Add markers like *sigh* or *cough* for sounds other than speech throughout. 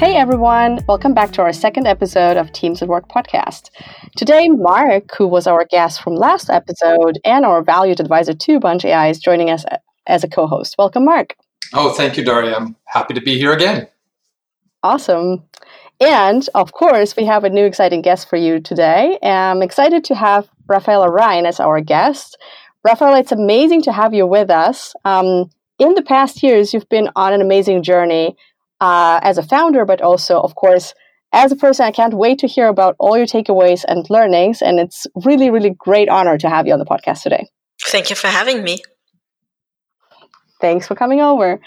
Hey everyone, welcome back to our second episode of Teams at Work podcast. Today, Mark, who was our guest from last episode and our valued advisor to Bunch AI, is joining us as a co host. Welcome, Mark. Oh, thank you, Daria. I'm happy to be here again. Awesome. And of course, we have a new exciting guest for you today. I'm excited to have Raffaela Rein as our guest. Raffaela, it's amazing to have you with us. Um, in the past years, you've been on an amazing journey uh, as a founder, but also, of course, as a person. I can't wait to hear about all your takeaways and learnings. And it's really, really great honor to have you on the podcast today. Thank you for having me. Thanks for coming over.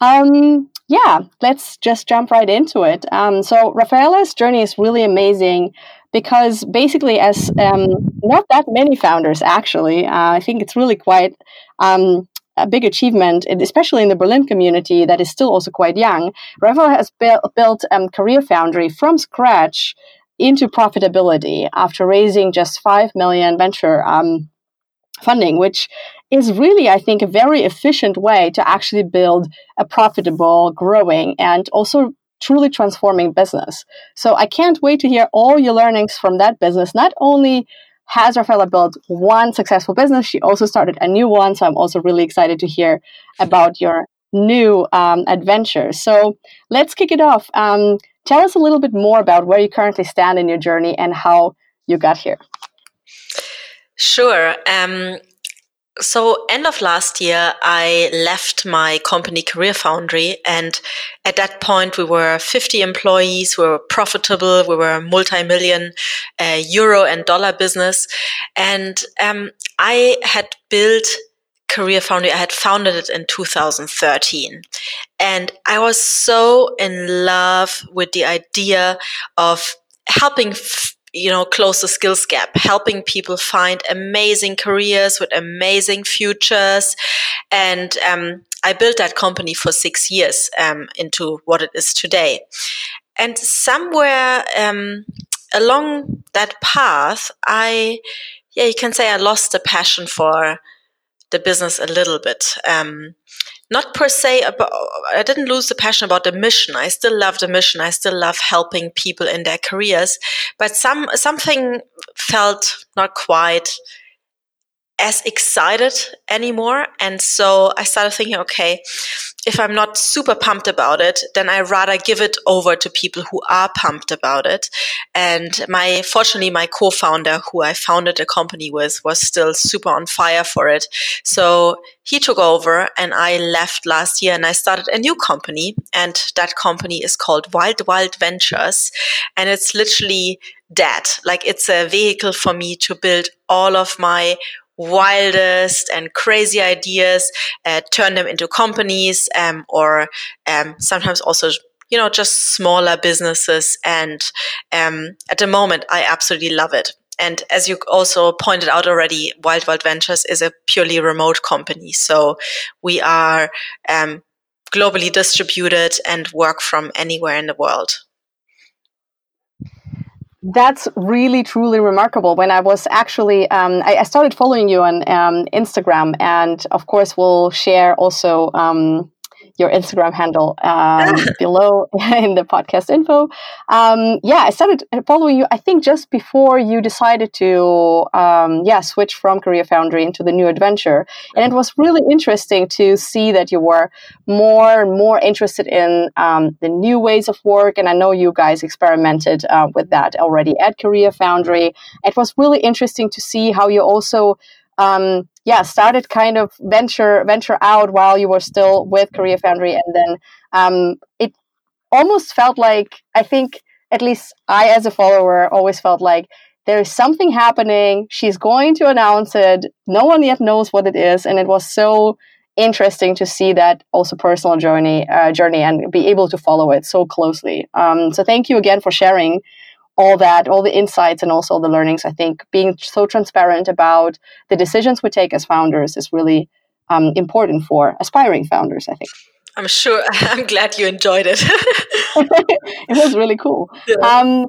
Um, yeah, let's just jump right into it. Um, so, Raffaela's journey is really amazing because basically, as um, not that many founders actually, uh, I think it's really quite um, a big achievement, especially in the Berlin community that is still also quite young. Raffaela has built, built um, Career Foundry from scratch into profitability after raising just 5 million venture um, funding, which is really, I think, a very efficient way to actually build a profitable, growing, and also truly transforming business. So I can't wait to hear all your learnings from that business, not only has Raffaela built one successful business, she also started a new one. So I'm also really excited to hear about your new um, adventure. So let's kick it off. Um, tell us a little bit more about where you currently stand in your journey and how you got here. Sure. Um, so, end of last year, I left my company Career Foundry. And at that point, we were 50 employees, we were profitable, we were a multi million uh, euro and dollar business. And um, I had built Career Foundry, I had founded it in 2013. And I was so in love with the idea of helping f- you know, close the skills gap, helping people find amazing careers with amazing futures. And um, I built that company for six years um, into what it is today. And somewhere um, along that path, I, yeah, you can say I lost the passion for the business a little bit. Um, not per se about i didn't lose the passion about the mission. I still love the mission. I still love helping people in their careers. But some something felt not quite as excited anymore and so i started thinking okay if I'm not super pumped about it, then I rather give it over to people who are pumped about it. And my, fortunately, my co-founder who I founded the company with was still super on fire for it. So he took over and I left last year and I started a new company. And that company is called Wild Wild Ventures. And it's literally that. Like it's a vehicle for me to build all of my wildest and crazy ideas, uh, turn them into companies, um, or um, sometimes also you know just smaller businesses. And um, at the moment, I absolutely love it. And as you also pointed out already, Wild Wild Ventures is a purely remote company. So we are um, globally distributed and work from anywhere in the world. That's really truly remarkable. When I was actually, um, I, I, started following you on um, Instagram, and of course, we'll share also um, your Instagram handle um, *laughs* below *laughs* in the podcast info. Um, yeah, I started following you. I think just before you decided to, um, yeah, switch from Career Foundry into the new adventure, and it was really interesting to see that you were more and more interested in um, the new ways of work. And I know you guys experimented uh, with that already at Career Foundry. It was really interesting to see how you also um, yeah, started kind of venture venture out while you were still with Career Foundry, and then um, it almost felt like I think at least I, as a follower, always felt like there is something happening. She's going to announce it. No one yet knows what it is, and it was so interesting to see that also personal journey uh, journey and be able to follow it so closely. Um, so thank you again for sharing all that, all the insights and also the learnings. I think being so transparent about the decisions we take as founders is really um, important for aspiring founders, I think. I'm sure. *laughs* I'm glad you enjoyed it. *laughs* it was really cool. *laughs* Yeah. Um,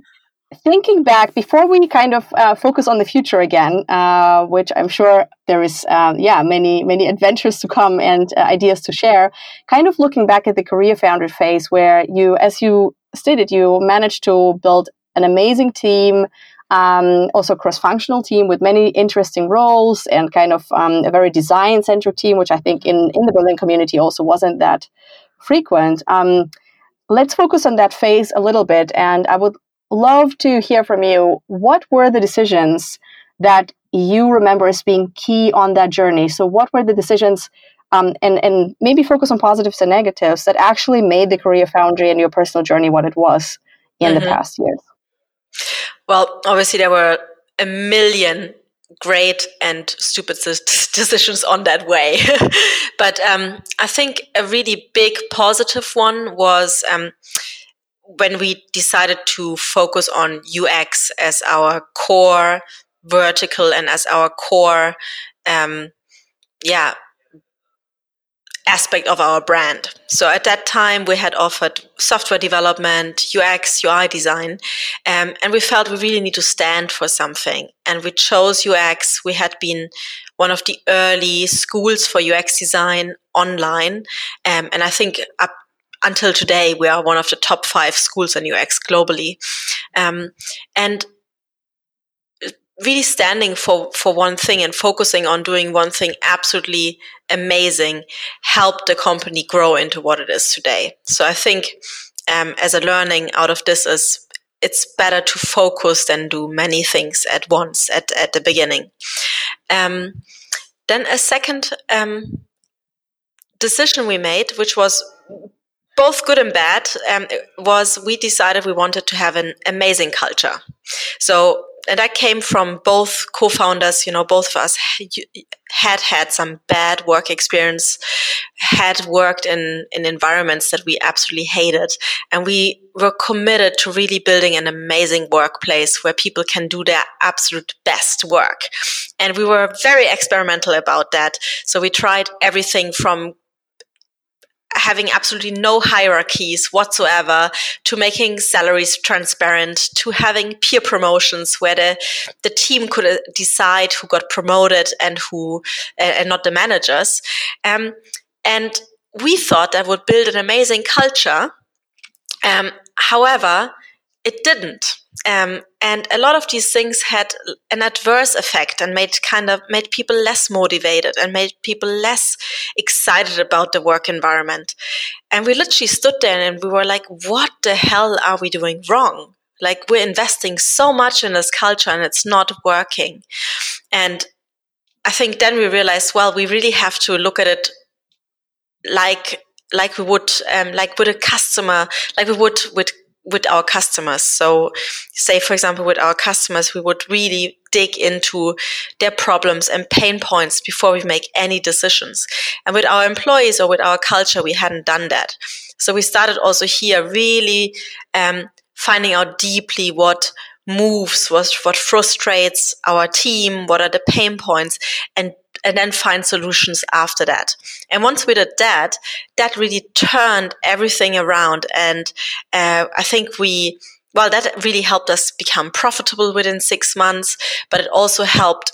thinking back, before we kind of uh, focus on the future again, uh, which I'm sure there is, uh, yeah, many many adventures to come and uh, ideas to share. Kind of looking back at the Career Foundry phase, where you, as you stated, you managed to build an amazing team, um, also cross-functional team with many interesting roles and kind of um, a very design-centric team, which I think in in the Berlin community also wasn't that frequent. Um, let's focus on that phase a little bit, and I would love to hear from you. What were the decisions that you remember as being key on that journey? So, what were the decisions? Um, and and maybe focus on positives and negatives that actually made the career foundry and your personal journey what it was in mm-hmm. the past years. Well, obviously there were a million great and stupid *laughs* decisions on that way. *laughs* but um, I think a really big positive one was um, when we decided to focus on UX as our core vertical and as our core, um, yeah, aspect of our brand. So at that time, we had offered software development, UX, UI design, um, and we felt we really need to stand for something. And we chose UX. We had been one of the early schools for UX design online, um, and I think up until today, we are one of the top five schools in UX globally. Um, and really standing for for one thing and focusing on doing one thing absolutely amazing helped the company grow into what it is today. So i think um, as a learning out of this is it's better to focus than do many things at once at, at the beginning. Um, then a second um, decision we made which was both good and bad um, was we decided we wanted to have an amazing culture. So and that came from both co-founders you know both of us had had some bad work experience had worked in in environments that we absolutely hated and we were committed to really building an amazing workplace where people can do their absolute best work. And we were very experimental about that. So we tried everything from having absolutely no hierarchies whatsoever to making salaries transparent to having peer promotions where the, the team could uh, decide who got promoted and who uh, and not the managers. Um, and we thought that would build an amazing culture. Um, however it didn't um, and a lot of these things had an adverse effect and made kind of made people less motivated and made people less excited about the work environment. And we literally stood there and we were like, what the hell are we doing wrong? Like we're investing so much in this culture and it's not working. And I think then we realized, well, we really have to look at it like like we would um, like with a customer, like we would with with our customers. So, say, for example, with our customers, we would really dig into their problems and pain points before we make any decisions. And with our employees or with our culture, we hadn't done that. So, we started also here really um, finding out deeply what moves, what, what frustrates our team, what are the pain points, and and then find solutions after that. And once we did that, that really turned everything around. And uh, I think we, well, that really helped us become profitable within six months, but it also helped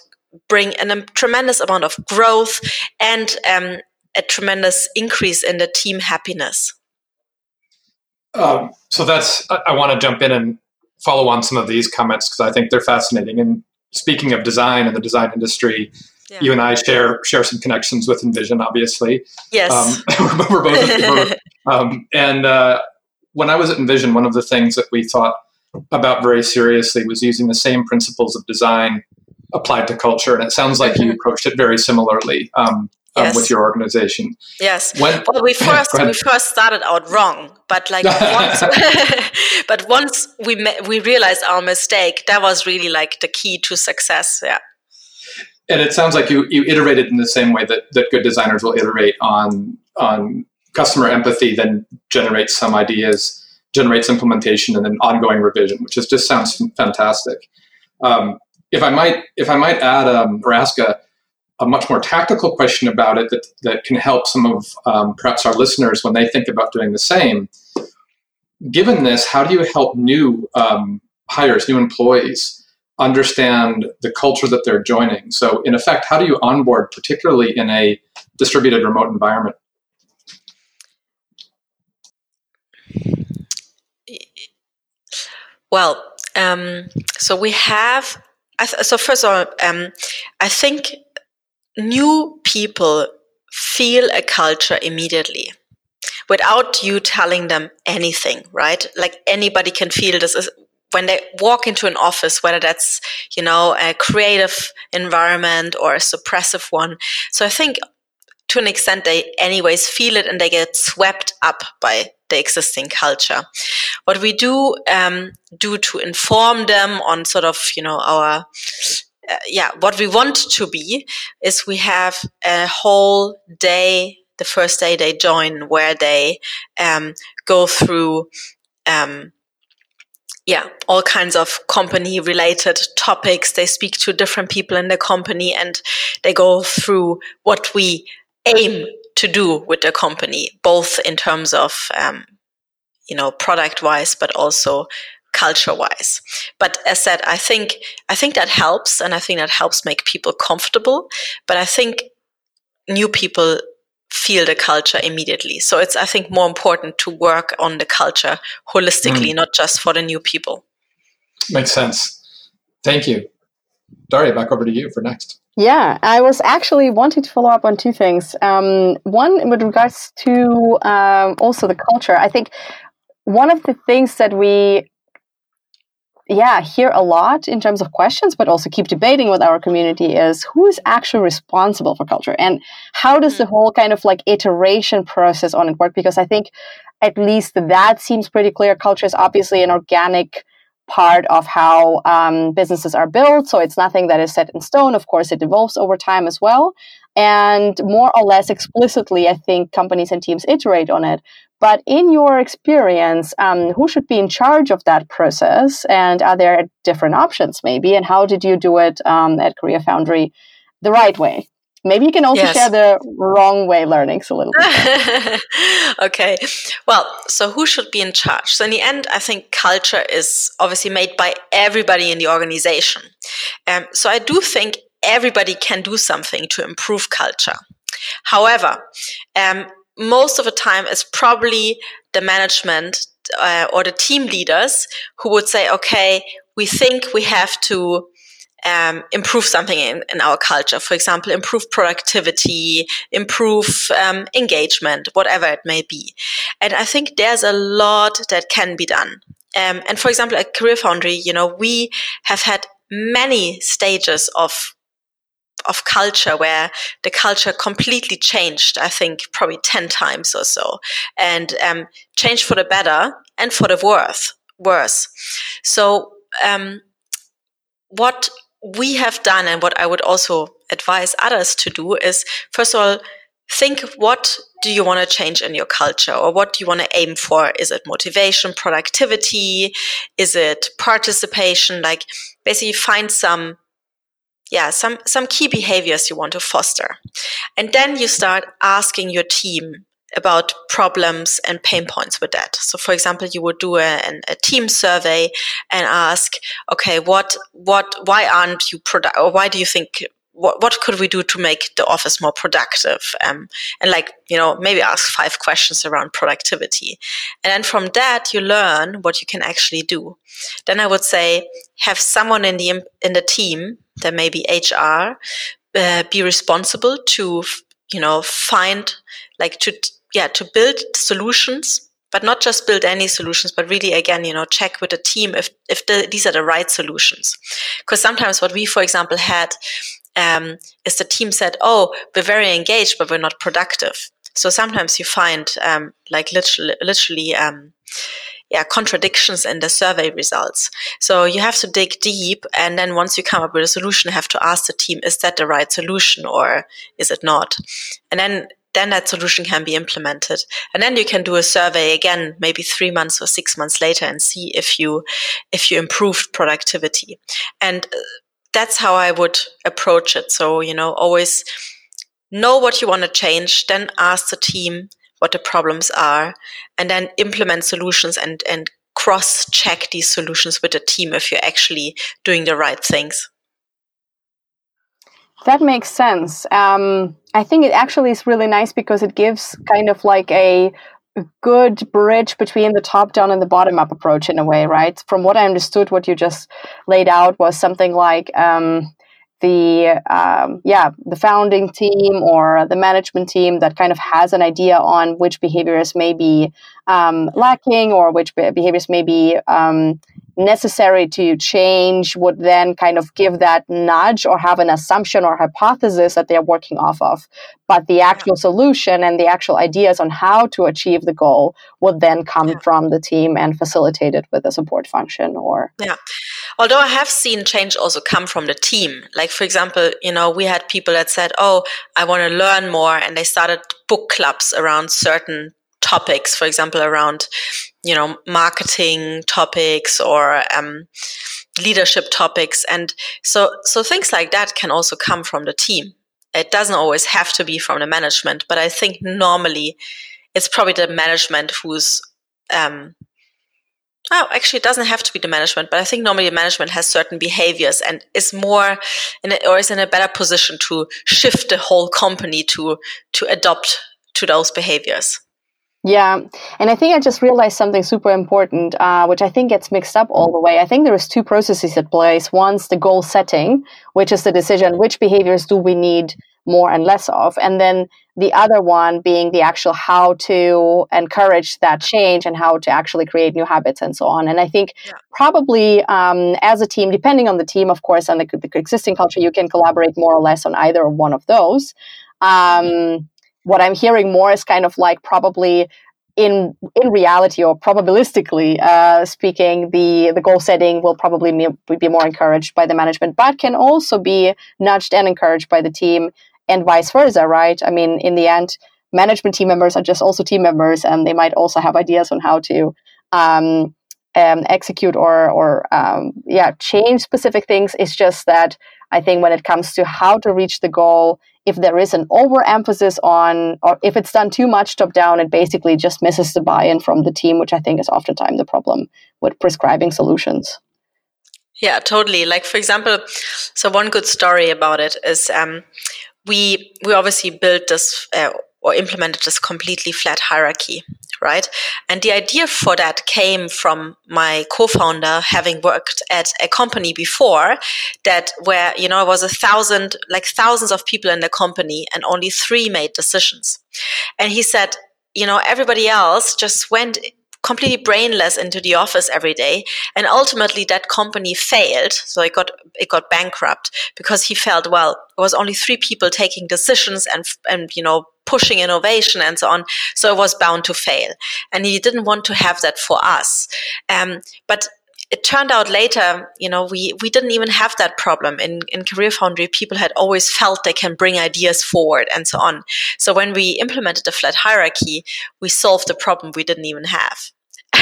bring an, a tremendous amount of growth and um, a tremendous increase in the team happiness. Um, so that's, I, I want to jump in and follow on some of these comments because I think they're fascinating. And speaking of design and the design industry, yeah. You and I share share some connections with InVision, obviously. Yes, um, *laughs* we're both. we're, *laughs* um, and uh, when I was at InVision, one of the things that we thought about very seriously was using the same principles of design applied to culture, and it sounds like you mm-hmm. approached it very similarly. Um, um, yes. with your organization. Yes. When, well, we *laughs* first we first started out wrong, but like once, but once we we realized our mistake, that was really like the key to success. Yeah and it sounds like you you iterated in the same way that that good designers will iterate on on customer empathy, then generates some ideas, generates implementation, and then ongoing revision, which is just sounds fantastic. Um, if I might, if I might add um, or ask a, a much more tactical question about it that, that can help some of um, perhaps our listeners when they think about doing the same. Given this, how do you help new um, hires, new employees? Understand the culture that they're joining. So, in effect, how do you onboard, particularly in a distributed remote environment? Well, um, so we have. so first of all, um, I think new people feel a culture immediately without you telling them anything, right? Like anybody can feel this when they walk into an office, whether that's, you know, a creative environment or a suppressive one. So I think to an extent they anyways feel it and they get swept up by the existing culture. What we do um, do to inform them on sort of, you know, our uh, yeah, what we want to be is we have a whole day, the first day they join, where they um, go through, um, yeah, all kinds of company related topics. They speak to different people in the company and they go through what we aim to do with the company, both in terms of, um, you know, product wise, but also culture wise. But as said, I think I think that helps, and I think that helps make people comfortable. But I think new people feel the culture immediately. So it's I think more important to work on the culture holistically, mm. not just for the new people. Makes sense. Thank you. Daria, back over to you for next. Yeah, I was actually wanting to follow up on two things. Um, one, with regards to um, also the culture, I think one of the things that we yeah hear a lot in terms of questions but also keep debating with our community is who is actually responsible for culture? And how does the mm. whole kind of like iteration process on it work? Because i think at least that seems pretty clear. Culture is obviously an organic part of how um, businesses are built so it's nothing that is set in stone. Of course it evolves over time as well. And more or less explicitly i think companies and teams iterate on it but in your experience, um, who should be in charge of that process? And are there different options, maybe? And how did you do it um, at Career Foundry the right way? Maybe you can also yes. share the wrong way learnings a little bit. *laughs* okay. Well, so who should be in charge? So, in the end, I think culture is obviously made by everybody in the organization. Um, so, I do think everybody can do something to improve culture. However, um, most of the time it's probably the management uh, or the team leaders who would say, okay, we think we have to um, improve something in, in, our culture. For example, improve productivity, improve um, engagement, whatever it may be. And I think there's a lot that can be done. Um, and for example, at Career Foundry, you know, we have had many stages of of culture where the culture completely changed i think probably 10 times or so. And um, changed for the better and for the worse worse. So um, what we have done and what i would also advise others to do is first of all think what do you want to change in your culture or what do you want to aim for? Is it motivation productivity? Is it participation? Like basically find some yeah, some, some key behaviors you want to foster. And then you start asking your team about problems and pain points with that. So, for example, you would do a, a team survey and ask, okay, what, what, why aren't you product, or why do you think what, what could we do to make the office more productive? Um, and like, you know, maybe ask five questions around productivity. And then from that, you learn what you can actually do. Then I would say have someone in the, in the team, there may be HR, uh, be responsible to, you know, find like to, yeah, to build solutions but not just build any solutions, but really again, you know, check with the team if if the, these are the right solutions. Because sometimes what we, for example, had um, is the team said, "Oh, we're very engaged, but we're not productive." So sometimes you find um, like literally, literally um, yeah, contradictions in the survey results. So you have to dig deep, and then once you come up with a solution, you have to ask the team: Is that the right solution, or is it not? And then then that solution can be implemented. And then you can do a survey again, maybe three months or six months later and see if you, if you improved productivity. And that's how I would approach it. So, you know, always know what you want to change, then ask the team what the problems are, and then implement solutions and, and cross check these solutions with the team if you're actually doing the right things. That makes sense. Um, I think it actually is really nice because it gives kind of like a good bridge between the top down and the bottom up approach in a way, right? From what I understood, what you just laid out was something like um, the um, yeah the founding team or the management team that kind of has an idea on which behaviors may be um, lacking or which behaviors may be um, necessary to change would then kind of give that nudge or have an assumption or hypothesis that they're working off of. But the actual solution and the actual ideas on how to achieve the goal would then come yeah. from the team and facilitated with a support function or yeah although i have seen change also come from the team like for example you know we had people that said oh i want to learn more and they started book clubs around certain topics for example around you know marketing topics or um, leadership topics and so so things like that can also come from the team it doesn't always have to be from the management but i think normally it's probably the management who's um, Oh, actually, it doesn't have to be the management, but I think normally the management has certain behaviors and is more in a, or is in a better position to shift the whole company to to adopt to those behaviors. Yeah, and I think I just realized something super important, uh, which I think gets mixed up all the way. I think there is two processes at place. One's the goal setting, which is the decision which behaviors do we need more and less of, and then the other one being the actual how to encourage that change and how to actually create new habits and so on. And I think yeah. probably um, as a team, depending on the team, of course, and the, the, existing culture, you can collaborate more or less on either one of those. Um, what I'm hearing more is kind of like probably in in reality or probabilistically uh, speaking, the the goal setting will probably be, be more encouraged by the management, but can also be nudged and encouraged by the team, and vice versa, right? I mean, in the end, management team members are just also team members, and they might also have ideas on how to. Um, um, execute or or um, yeah change specific things. It's just that I think when it comes to how to reach the goal, if there is an overemphasis on, or if it's done too much top down, it basically just misses the buy in from the team, which I think is oftentimes the problem with prescribing solutions. Yeah, totally. Like for example, so one good story about it is um, we we obviously built this uh, or implemented this completely flat hierarchy right? And the idea for that came from my co-founder having worked at a company before that where, you know, it was a thousand, like thousands of people in the company and only three made decisions. And he said, you know, everybody else just went completely brainless into the office every day and ultimately that company failed so it got it got bankrupt because he felt well it was only three people taking decisions and and you know pushing innovation and so on so it was bound to fail and he didn't want to have that for us um, but it turned out later, you know, we, we didn't even have that problem. In, in Career Foundry, people had always felt they can bring ideas forward and so on. So when we implemented the flat hierarchy, we solved a problem we didn't even have.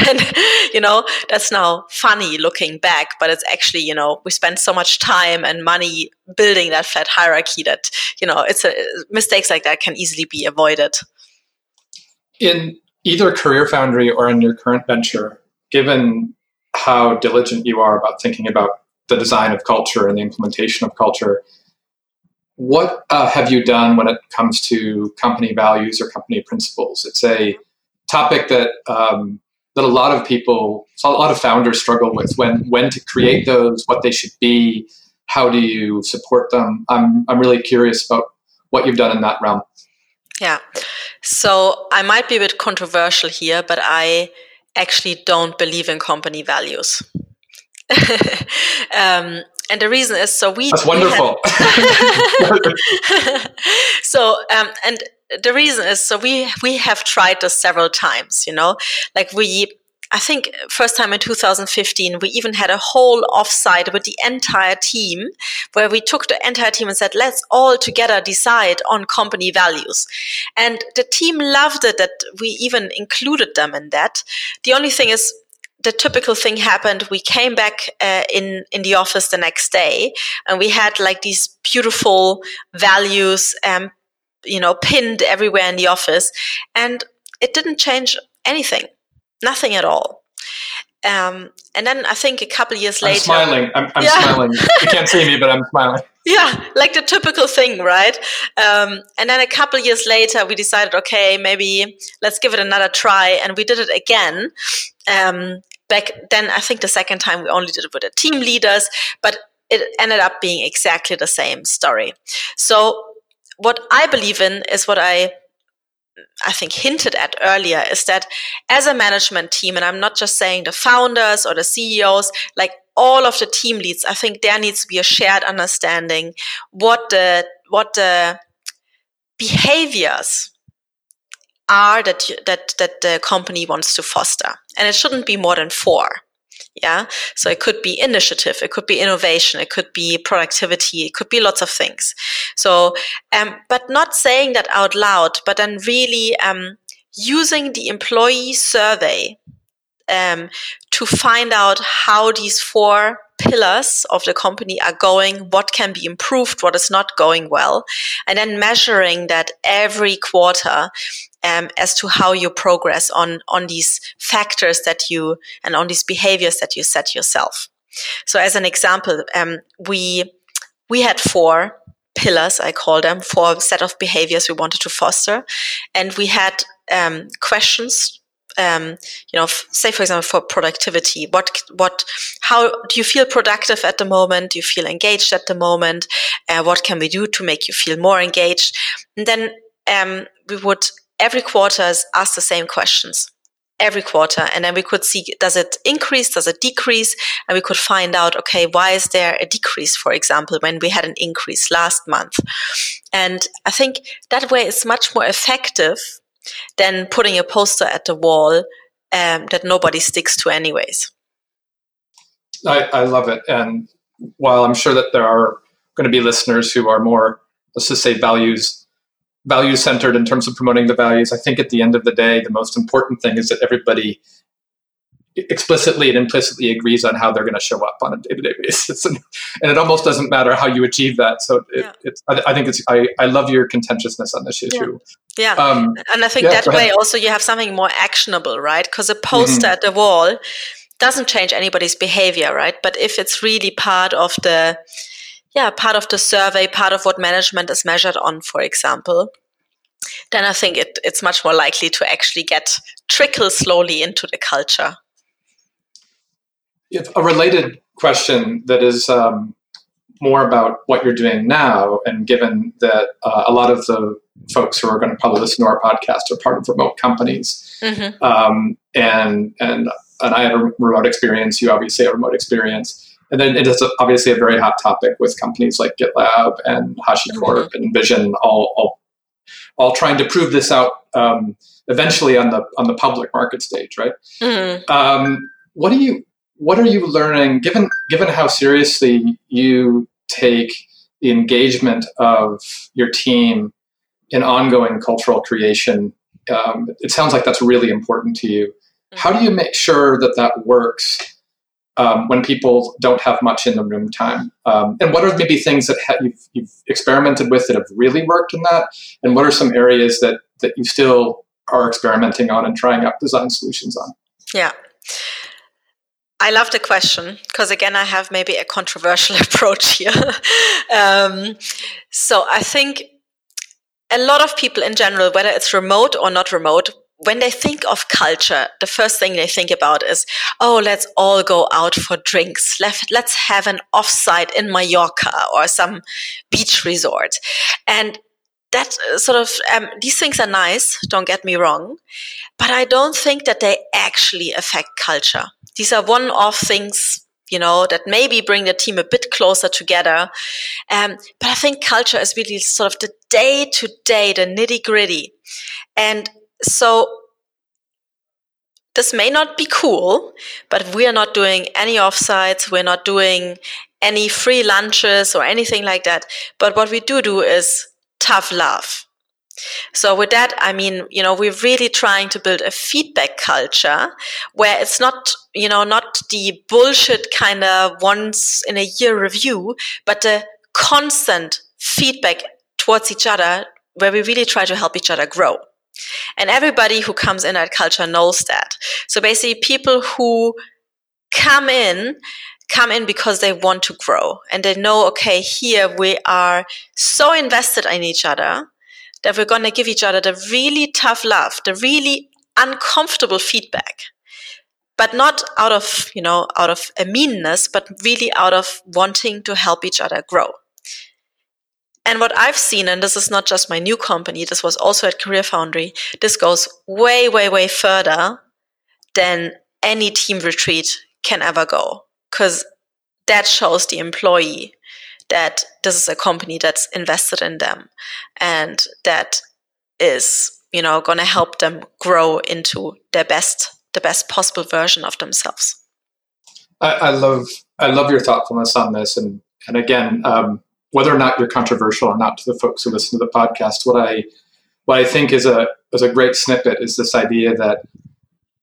And, *laughs* you know, that's now funny looking back, but it's actually, you know, we spent so much time and money building that flat hierarchy that, you know, it's a, mistakes like that can easily be avoided. In either Career Foundry or in your current venture, given how diligent you are about thinking about the design of culture and the implementation of culture. What uh, have you done when it comes to company values or company principles? It's a topic that um, that a lot of people, a lot of founders struggle with when when to create those, what they should be, how do you support them? I'm I'm really curious about what you've done in that realm. Yeah, so I might be a bit controversial here, but I actually don't believe in company values. *laughs* um, and the reason is so we. That's wonderful. *laughs* *laughs* so um, and the reason is so we we have tried this several times. You know, like we I think first time in 2015, we even had a whole offsite with the entire team where we took the entire team and said, let's all together decide on company values. And the team loved it that we even included them in that. The only thing is, the typical thing happened. We came back uh, in in the office the next day, and we had like these beautiful values, um, you know, pinned everywhere in the office, and it didn't change anything nothing at all. Um, and then I think a couple years later, I'm smiling. I'm, I'm yeah. smiling. You can't see me, but I'm smiling. *laughs* Yeah, like the typical thing, right? Um, and then a couple years later, we decided, okay, maybe let's give it another try, and we did it again. Um, back then, I think the second time we only did it with the team leaders, but it ended up being exactly the same story. So, what I believe in is what I I think hinted at earlier is that as a management team, and I'm not just saying the founders or the CEOs, like all of the team leads, I think there needs to be a shared understanding what the what the behaviors are that that that the company wants to foster, and it shouldn't be more than four. Yeah. So it could be initiative, it could be innovation, it could be productivity, it could be lots of things. So, um, but not saying that out loud, but then really um, using the employee survey um, to find out how these four pillars of the company are going, what can be improved, what is not going well, and then measuring that every quarter um, as to how you progress on on these factors that you and on these behaviors that you set yourself. So, as an example, um, we we had four pillars, I call them, four set of behaviors we wanted to foster, and we had um, questions um, you know, say for example for productivity, what what how do you feel productive at the moment? Do you feel engaged at the moment? Uh, what can we do to make you feel more engaged? And then um, we would every quarter ask the same questions every quarter and then we could see does it increase does it decrease and we could find out okay why is there a decrease for example when we had an increase last month and i think that way is much more effective than putting a poster at the wall um, that nobody sticks to anyways I, I love it and while i'm sure that there are going to be listeners who are more let's just say values value centered in terms of promoting the values. I think at the end of the day, the most important thing is that everybody explicitly and implicitly agrees on how they're going to show up on a day-to-day basis *laughs* and, and it almost doesn't matter how you achieve that so it, yeah. it's I, I, think it's I, I love your contentiousness on this issue yeah, yeah. Um, and i think yeah, that way also you have something more actionable right because a poster mm-hmm. at the wall doesn't change anybody's behavior right but if it's really part of the yeah, part of the survey, part of what management is measured on, for example, then I think it, it's much more likely to actually get trickle slowly into the culture. If a related question that is um, more about what you're doing now, and given that uh, a lot of the folks who are going to probably listen to our podcast are part of remote companies, mm-hmm. um, and and and I have a remote experience. You obviously have a remote experience and then it is obviously a very hot topic with companies like GitLab and HashiCorp mm-hmm. and Vision, all, all, all trying to prove this out um, eventually on the on the public market stage, right? Mm-hmm. Um, what do you what are you learning given given how seriously you take the engagement of your team in ongoing cultural creation? Um, it sounds like that's really important to you. Mm-hmm. How do you make sure that that works? um, when people don't have much in the room time? Um, and what are maybe things that ha- you've, you've, experimented with that have really worked in that? And what are some areas that, that you still are experimenting on and trying out design solutions on? Yeah. I love the question because again, I have maybe a controversial *laughs* approach here. um, so I think a lot of people in general, whether it's remote or not remote, when they think of culture, the first thing they think about is, oh, let's all go out for drinks. Let's have an offsite in Mallorca or some beach resort. And that uh, sort of, um, these things are nice, don't get me wrong, but I don't think that they actually affect culture. These are one off things you know, that maybe bring the team a bit closer together. Um, but I think culture is really sort of the day to day, the nitty gritty. And so this may not be cool, but we are not doing any offsites. We're not doing any free lunches or anything like that. But what we do do is tough love. So with that, I mean, you know, we're really trying to build a feedback culture where it's not, you know, not the bullshit kind of once in a year review, but the constant feedback towards each other where we really try to help each other grow. And everybody who comes in that culture knows that. So basically, people who come in come in because they want to grow and they know okay here we are so invested in each other that we're going to give each other the really tough love the really uncomfortable feedback but not out of you know out of a meanness but really out of wanting to help each other grow and what I've seen, and this is not just my new company, this was also at Career Foundry, this goes way, way, way further than any team retreat can ever go. Because that shows the employee that this is a company that's invested in them and that is, you know, going to help them grow into their best, the best possible version of themselves. I, I love, I love your thoughtfulness on this. And, and again, um, whether or not you're controversial or not to the folks who listen to the podcast, what I what I think is a is a great snippet is this idea that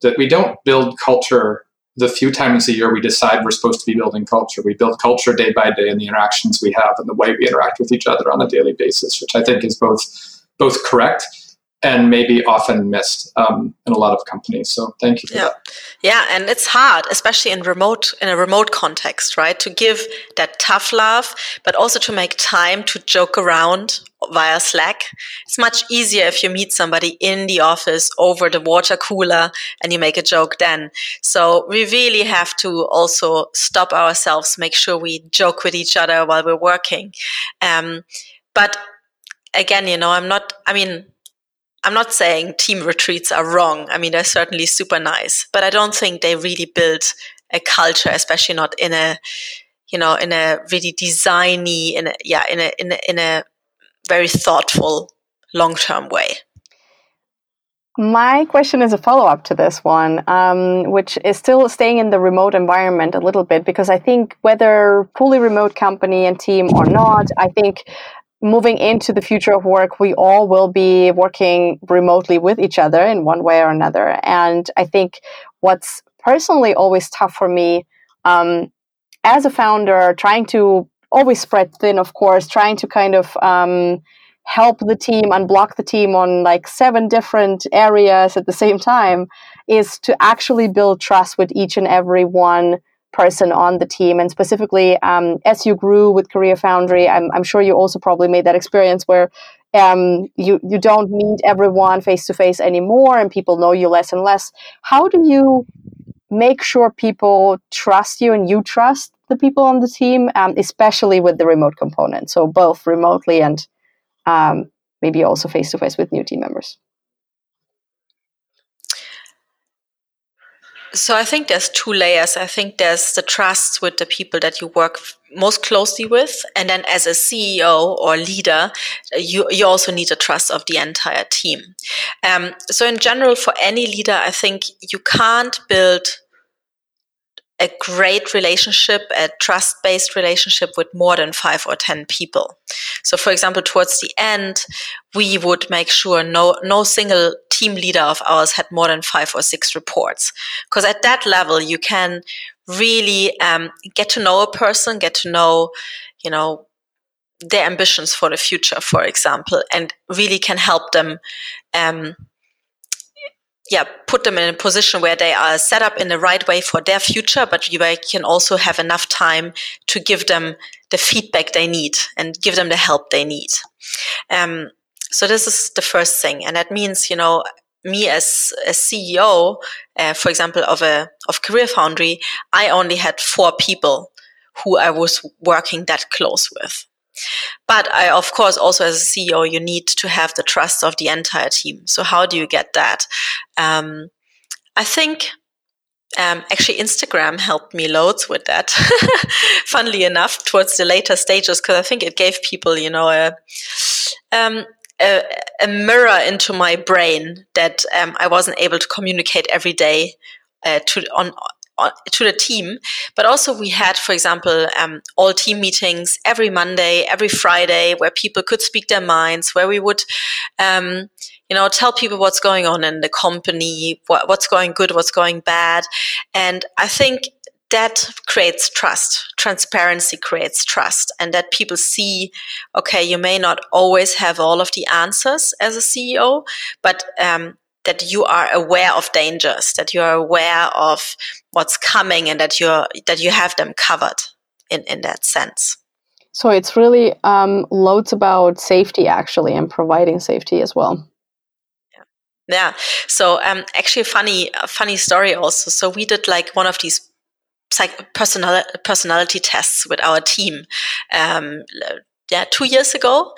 that we don't build culture the few times a year we decide we're supposed to be building culture. We build culture day by day in the interactions we have and the way we interact with each other on a daily basis, which I think is both both correct and maybe often missed um, in a lot of companies. So thank you for yeah. that. Yeah, and it's hard, especially in remote in a remote context, right? To give that tough love, but also to make time to joke around via Slack. It's much easier if you meet somebody in the office over the water cooler and you make a joke then. So we really have to also stop ourselves, make sure we joke with each other while we're working. Um, but again, you know, I'm not, I mean, I'm not saying team retreats are wrong. I mean, they're certainly super nice, but I don't think they really build a culture, especially not in a, you know, in a really designy, in a, yeah, in a, in a, in a very thoughtful, long-term way. My question is a follow up to this one, um, which is still staying in the remote environment a little bit, because I think whether fully remote company and team or not, I think moving into the future of work, we all will be working remotely with each other in one way or another. And I think what's personally always tough for me um, as a founder, trying to always spread thin, of course, trying to kind of um, help the team, unblock the team on like seven different areas at the same time, is to actually build trust with each and every one person on the team. And specifically, um, as you grew with Career Foundry, I'm, I'm, sure you also probably made that experience where um, you, you don't meet everyone face to face anymore and people know you less and less. How do you make sure people trust you and you trust the people on the team, um, especially with the remote component? So, both remotely and um, maybe also face to face with new team members. So I think there's two layers. I think there's the trust with the people that you work most closely with, and then as a CEO or leader, you you also need the trust of the entire team. Um, so in general, for any leader, I think you can't build a great relationship, a trust based relationship with more than five or 10 people. So, for example, towards the end, we would make sure no, no single team leader of ours had more than five or six reports. Because at that level, you can really um, get to know a person, get to know, you know, their ambitions for the future, for example, and really can help them um, yeah, put them in a position where they are set up in the right way for their future, but you can also have enough time to give them the feedback they need and give them the help they need. Um, so this is the first thing, and that means you know me as a CEO, uh, for example, of a of Career Foundry, I only had four people who I was working that close with. But I, of course, also as a CEO, you need to have the trust of the entire team. So how do you get that? Um, I think um, actually Instagram helped me loads with that. *laughs* Funnily enough, towards the later stages, because I think it gave people, you know, a, um, a, a, mirror into my brain that um, I wasn't able to communicate every day uh, to on to the team. But also, we had, for example, um, all team meetings every Monday, every Friday, where people could speak their minds, where we would, um, you know, tell people what's going on in the company, what, what's going good, what's going bad. And I think that creates trust. Transparency creates trust, and that people see, okay, you may not always have all of the answers as a CEO, but um, that you are aware of dangers, that you are aware of what's coming, and that you're that you have them covered in in that sense. So it's really um, loads about safety actually and providing safety as well. Yeah. So um, actually, funny funny story also. So we did like one of these psych- personal personality tests with our team. Um, yeah, two years ago.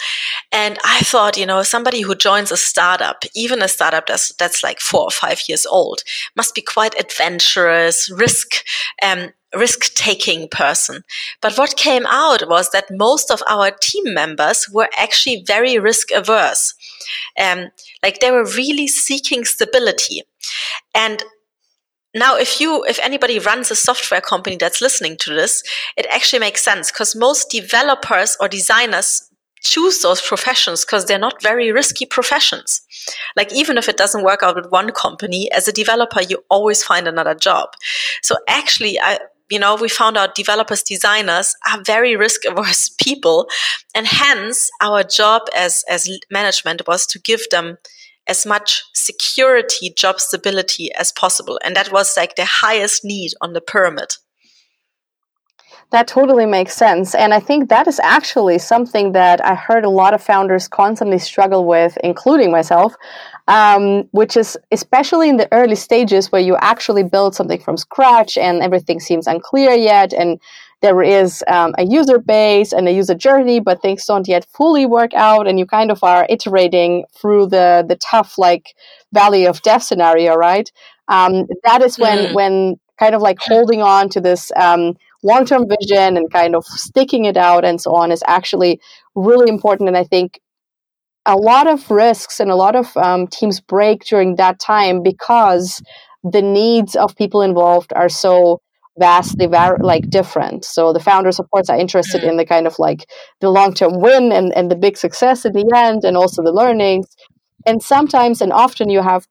And I thought, you know, somebody who joins a startup, even a startup that's, that's like four or five years old, must be quite adventurous, risk, um, risk taking person. But what came out was that most of our team members were actually very risk averse. Um, like they were really seeking stability. And now if you if anybody runs a software company that's listening to this it actually makes sense because most developers or designers choose those professions because they're not very risky professions. Like even if it doesn't work out with one company as a developer you always find another job. So actually i you know we found out developers designers are very risk averse *laughs* people and hence our job as as management was to give them as much security job stability as possible. And that was like the highest need on the pyramid that totally makes sense. And I think that is actually something that I heard a lot of founders constantly struggle with, including myself, um, which is especially in the early stages where you actually build something from scratch and everything seems unclear yet. And there is um, a user base and a user journey, but things don't yet fully work out. And you kind of are iterating through the, the tough, like, valley of death scenario, right? Um, that is when, mm. when kind of like holding on to this um, long term vision and kind of sticking it out and so on is actually really important. And I think a lot of risks and a lot of um, teams break during that time because the needs of people involved are so vastly var- like different so the founders of course are interested in the kind of like the long-term win and, and the big success at the end and also the learnings and sometimes and often you have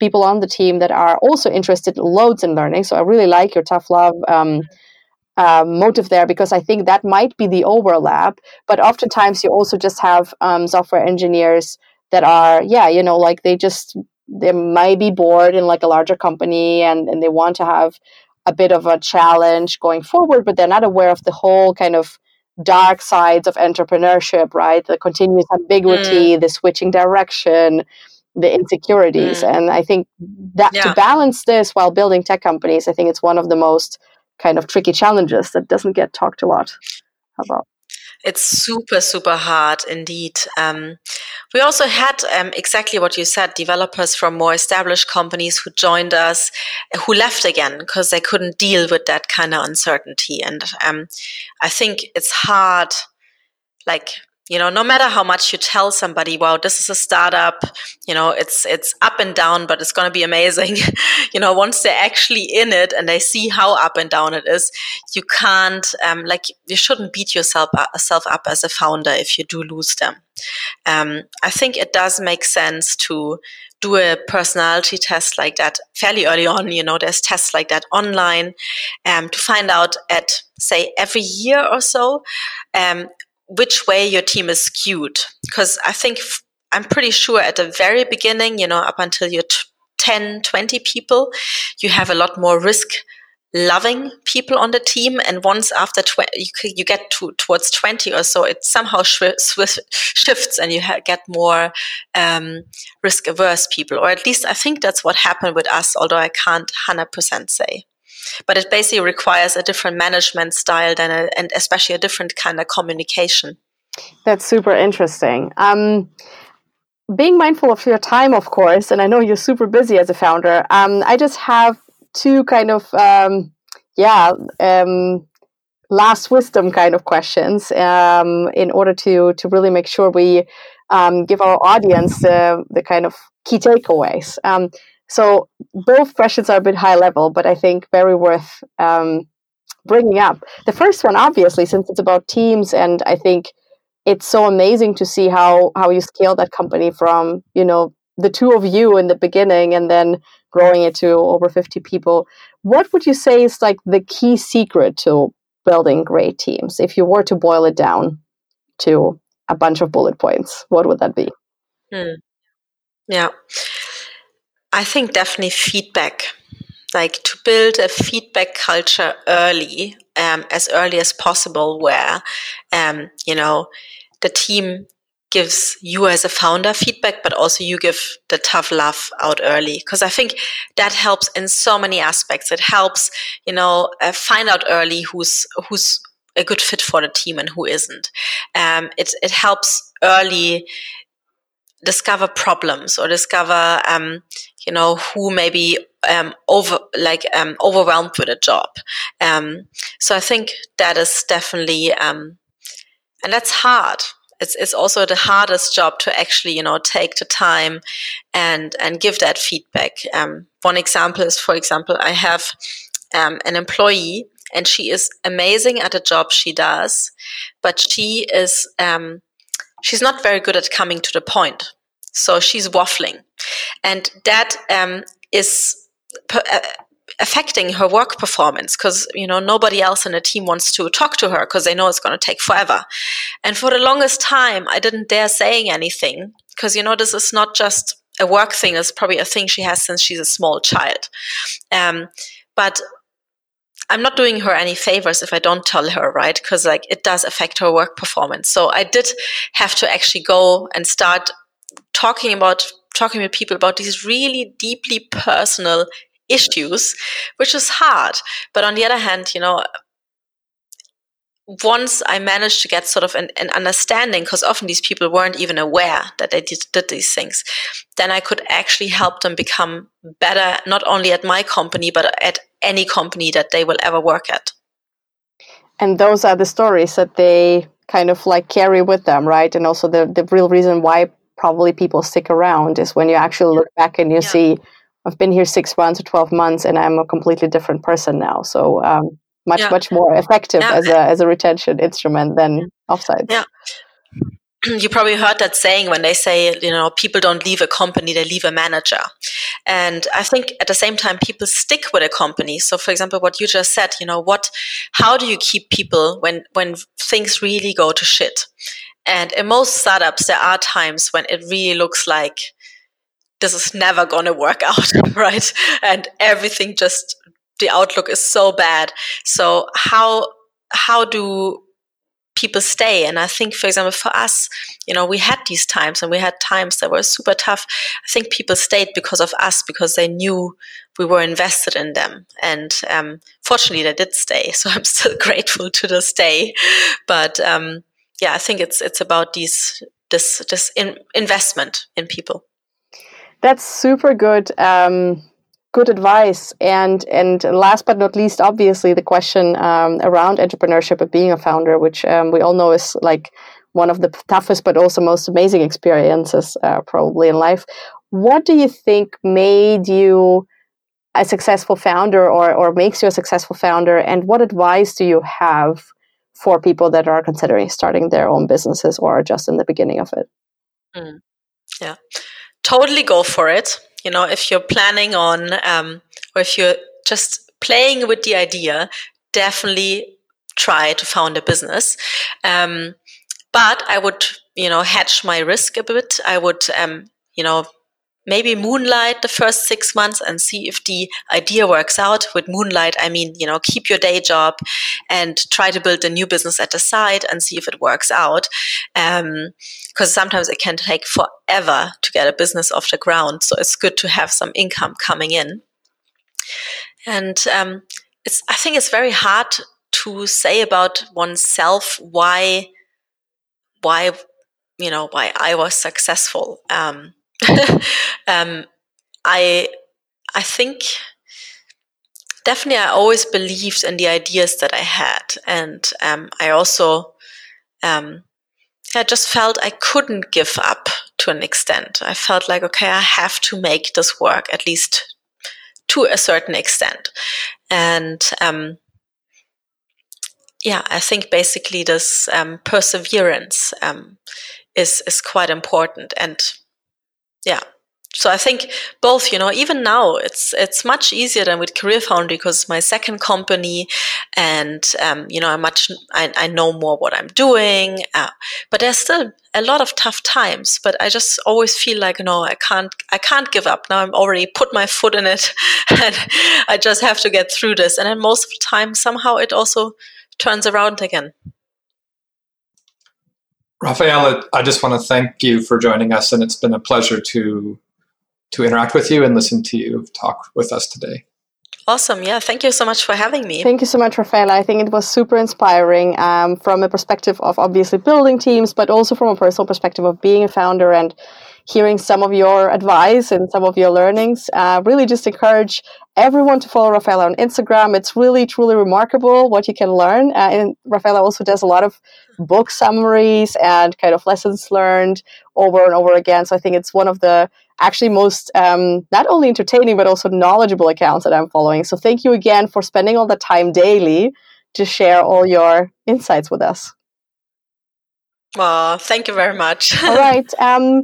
people on the team that are also interested loads in learning so i really like your tough love um, uh, motive there because I think that might be the overlap. But oftentimes you also just have um, software engineers that are, yeah, you know, like they just they might be bored in like a larger company and, and they want to have a bit of a challenge going forward, but they're not aware of the whole kind of dark sides of entrepreneurship, right? The continuous ambiguity, mm. the switching direction, the insecurities. Mm. And I think that yeah. to balance this while building tech companies, I think it's one of the most kind of tricky challenges that doesn't get talked a lot about. It's super, super hard indeed. Um, we also had um, exactly what you said developers from more established companies who joined us, who left again because they couldn't deal with that kind of uncertainty. And um, I think it's hard, like, you know no matter how much you tell somebody wow this is a startup you know it's it's up and down but it's going to be amazing. *laughs* You know once they're actually in it and they see how up and down it is you can't um, like you shouldn't beat yourself up, up as a founder if you do lose them. Um, i think it does make sense to do a personality test like that fairly early on. You know there's tests like that online um, to find out at say every year or so um, which way your team is skewed. Because I think f- I'm pretty sure at the very beginning, you know, up until you're t- 10, 20 people, you have a lot more risk loving people on the team. And once after tw- you, you get to, towards 20 or so, it somehow sh- *laughs* shifts and you ha- get more um, risk averse people. Or at least I think that's what happened with us, although I can't 100% say but it basically requires a different management style than a, and especially a different kind of communication. That's super interesting. Um, being mindful of your time of course and i know you're super busy as a founder um, i just have two kind of um, yeah um, last wisdom kind of questions um, in order to to really make sure we um, give our audience the, the kind of key takeaways so both questions are a bit high level, but I think very worth um, bringing up. The first one, obviously, since it's about teams, and I think it's so amazing to see how how you scale that company from you know the two of you in the beginning and then growing it to over 50 people what would you say is like the key secret to building great teams if you were to boil it down to a bunch of bullet points what would that be hmm. yeah I think definitely feedback. Like to build a feedback culture early, um, as early as possible, where um, you know the team gives you as a founder feedback, but also you give the tough love out early. Because I think that helps in so many aspects. It helps, you know, uh, find out early who's who's a good fit for the team and who isn't. Um, it it helps early discover problems or discover, um, you know, who maybe um, over like um, overwhelmed with a job. Um, so I think that is definitely, um, and that's hard. It's, it's also the hardest job to actually, you know, take the time and and give that feedback. Um, one example is, for example, I have um, an employee and she is amazing at the job she does, but she is she's not very good at coming to the point. So she's waffling. And that um, is per- uh, affecting her work performance because you know nobody else in the team wants to talk to her because they know it's going to take forever and for the longest time i didn't dare saying anything because you know this is not just a work thing it's probably a thing she has since she's a small child um, but I'm not doing her any favors if I don't tell her, right? Because like it does affect her work performance. So I did have to actually go and start talking about talking with people about these really deeply personal issues, which is hard. But on the other hand, you know, once I managed to get sort of an, an understanding, because often these people weren't even aware that they did, did, these things, then I could actually help them become better, not only at my company, but at any company that they will ever work at. And those are the stories that they kind of like carry with them, right? And also the, the real reason why probably people stick around is when you actually look back and you yeah. see, I've been here six months or 12 months and I'm a completely different person now. So, um, much, yeah. much more effective yeah. as, a, as a retention instrument than offsites. Yeah *clears throat* you probably heard that saying when they say, you know, people don't leave a company, they leave a manager. And I think at the same time, people stick with a company. So for example, what you just said, you know, what, how do you keep people when, when things really go to shit? And in most startups, there are times when it really looks like this is never going to work *laughs* out, right? And everything just, the outlook is so bad. So how, how do people stay. And I think, for example, for us, you know, we had these times and we had times that were super tough. I think people stayed because of us, because they knew we were invested in them. And um, fortunately, they did stay. *laughs* So I'm still grateful to this day. But um, yeah, I think it's it's about these this this in, investment in people. That's super good. Um, good advice. And and last but not least, obviously, the question um, around entrepreneurship and being a founder, which um, we all know is like one of the toughest but also most amazing experiences uh, probably in life. What do you think made you a successful founder or, or makes you a successful founder? And what advice do you have for people that are considering starting their own businesses or are just in the beginning of it? Mm. Yeah, totally go for it you know, if you're planning on, um, or if you're just playing with the idea, definitely try to found a business. Um, but I would, you know, hedge my risk a bit. I would, um, you know, maybe moonlight the first six months and see if the idea works out. With moonlight, I mean, you know, keep your day job and try to build a new business at the side and see if it works out. Um, because sometimes it can take forever to get a business off the ground. So it's good to have some income coming in. And um, it's, I think it's very hard to say about oneself why, why, you know, why I was successful. Um, *laughs* um, I I think definitely I always believed in the ideas that I had, and um, I also um, I just felt I couldn't give up to an extent. I felt like okay, I have to make this work at least to a certain extent, and um, yeah, I think basically this um, perseverance um, is is quite important. And yeah so I think both, you know, even now it's it's much easier than with Career Foundry because my second company, and um, you know, i'm much I, I know more what I'm doing, uh, but there's still a lot of tough times. But I just always feel like no, I can't I can't give up. Now I'm already put my foot in it, *laughs* and I just have to get through this. And then most of the time, somehow it also turns around again. Raffaela, I just want to thank you for joining us, and it's been a pleasure to to interact with you and listen to you talk with us today. Awesome. Yeah. Thank you so much for having me. Thank you so much, Raffaela. I think it was super inspiring um, from a perspective of obviously building teams, but also from a personal perspective of being a founder and hearing some of your advice and some of your learnings. Uh, really just encourage everyone to follow Raffaela on Instagram. It's really, truly remarkable what you can learn. Uh, and Raffaela also does a lot of book summaries and kind of lessons learned over and over again. So I think it's one of the actually most um, not only entertaining but also knowledgeable accounts that I'm following. So thank you again for spending all the time daily to share all your insights with us. Well, thank you very much. all right. *laughs* Um,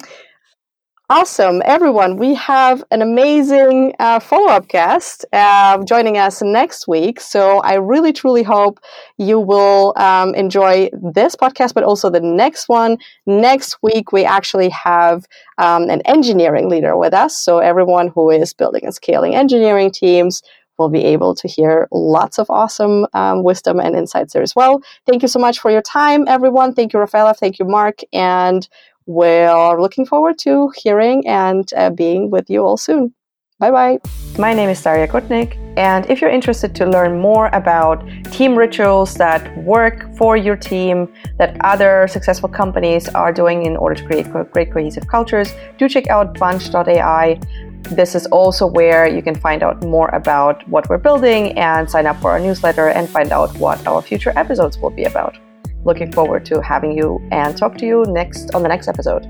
Awesome, everyone. We have an amazing uh, follow up guest uh, joining us next week. So I really, truly hope you will um, enjoy this podcast, but also the next one. Next week, we actually have um, an engineering leader with us. So everyone who is building and scaling engineering teams will be able to hear lots of awesome um, wisdom and insights there as well. Thank you so much for your time, everyone. Thank you, Raffaela. Thank you, Mark. And we're looking forward to hearing and uh, being with you all soon. Bye bye. My name is Daria Kotnik, and if you're interested to learn more about team rituals that work for your team, that other successful companies are doing in order to create great cohesive cultures, do check out bunch.ai. This is also where you can find out more about what we're building and sign up for our newsletter and find out what our future episodes will be about looking forward to having you and talk to you next on the next episode.